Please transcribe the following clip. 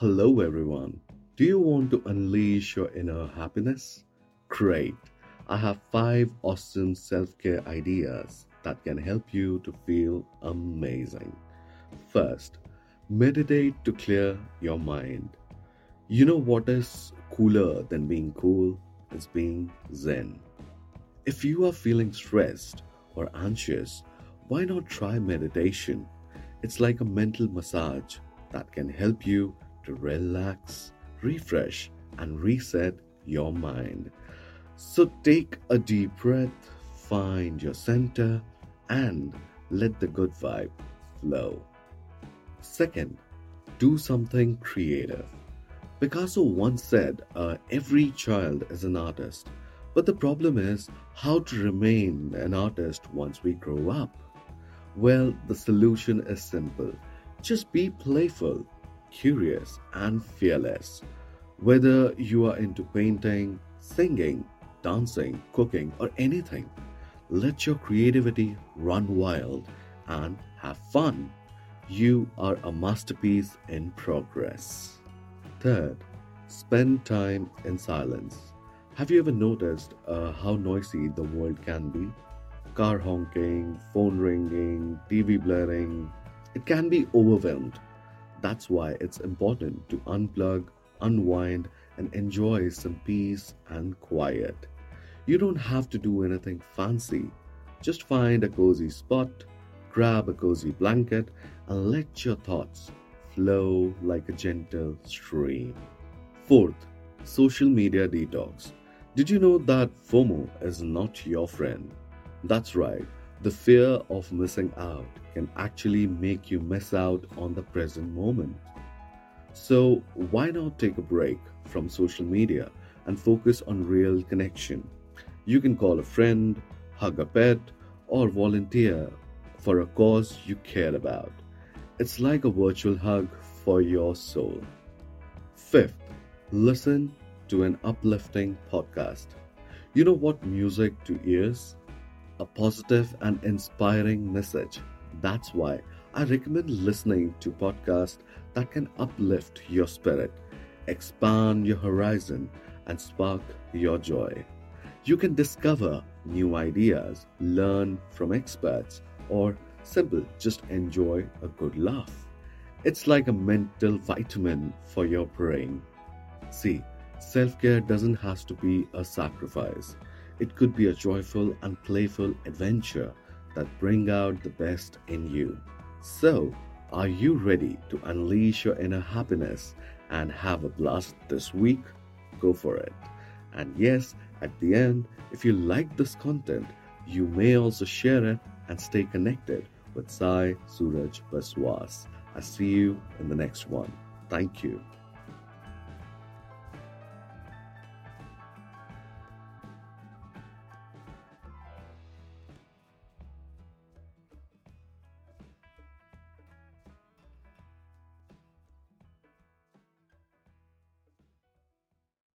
Hello, everyone. Do you want to unleash your inner happiness? Great. I have five awesome self care ideas that can help you to feel amazing. First, meditate to clear your mind. You know what is cooler than being cool? It's being zen. If you are feeling stressed or anxious, why not try meditation? It's like a mental massage that can help you to relax, refresh, and reset your mind. So take a deep breath, find your center, and let the good vibe flow. Second, do something creative. Picasso once said, uh, Every child is an artist. But the problem is how to remain an artist once we grow up. Well, the solution is simple just be playful, curious, and fearless. Whether you are into painting, singing, dancing, cooking, or anything, let your creativity run wild and have fun. You are a masterpiece in progress. Third, spend time in silence. Have you ever noticed uh, how noisy the world can be? Car honking, phone ringing, TV blaring. It can be overwhelmed. That's why it's important to unplug, unwind, and enjoy some peace and quiet. You don't have to do anything fancy. Just find a cozy spot, grab a cozy blanket, and let your thoughts flow like a gentle stream. Fourth, social media detox. Did you know that FOMO is not your friend? That's right, the fear of missing out can actually make you miss out on the present moment. So, why not take a break from social media and focus on real connection? You can call a friend, hug a pet, or volunteer for a cause you care about. It's like a virtual hug for your soul. Fifth, listen to an uplifting podcast. You know what music to ears? A positive and inspiring message. That's why I recommend listening to podcasts that can uplift your spirit, expand your horizon, and spark your joy. You can discover new ideas, learn from experts, or simply just enjoy a good laugh. It's like a mental vitamin for your brain. See, Self care doesn't have to be a sacrifice. It could be a joyful and playful adventure that bring out the best in you. So, are you ready to unleash your inner happiness and have a blast this week? Go for it. And yes, at the end, if you like this content, you may also share it and stay connected with Psy Suraj Biswas. I see you in the next one. Thank you.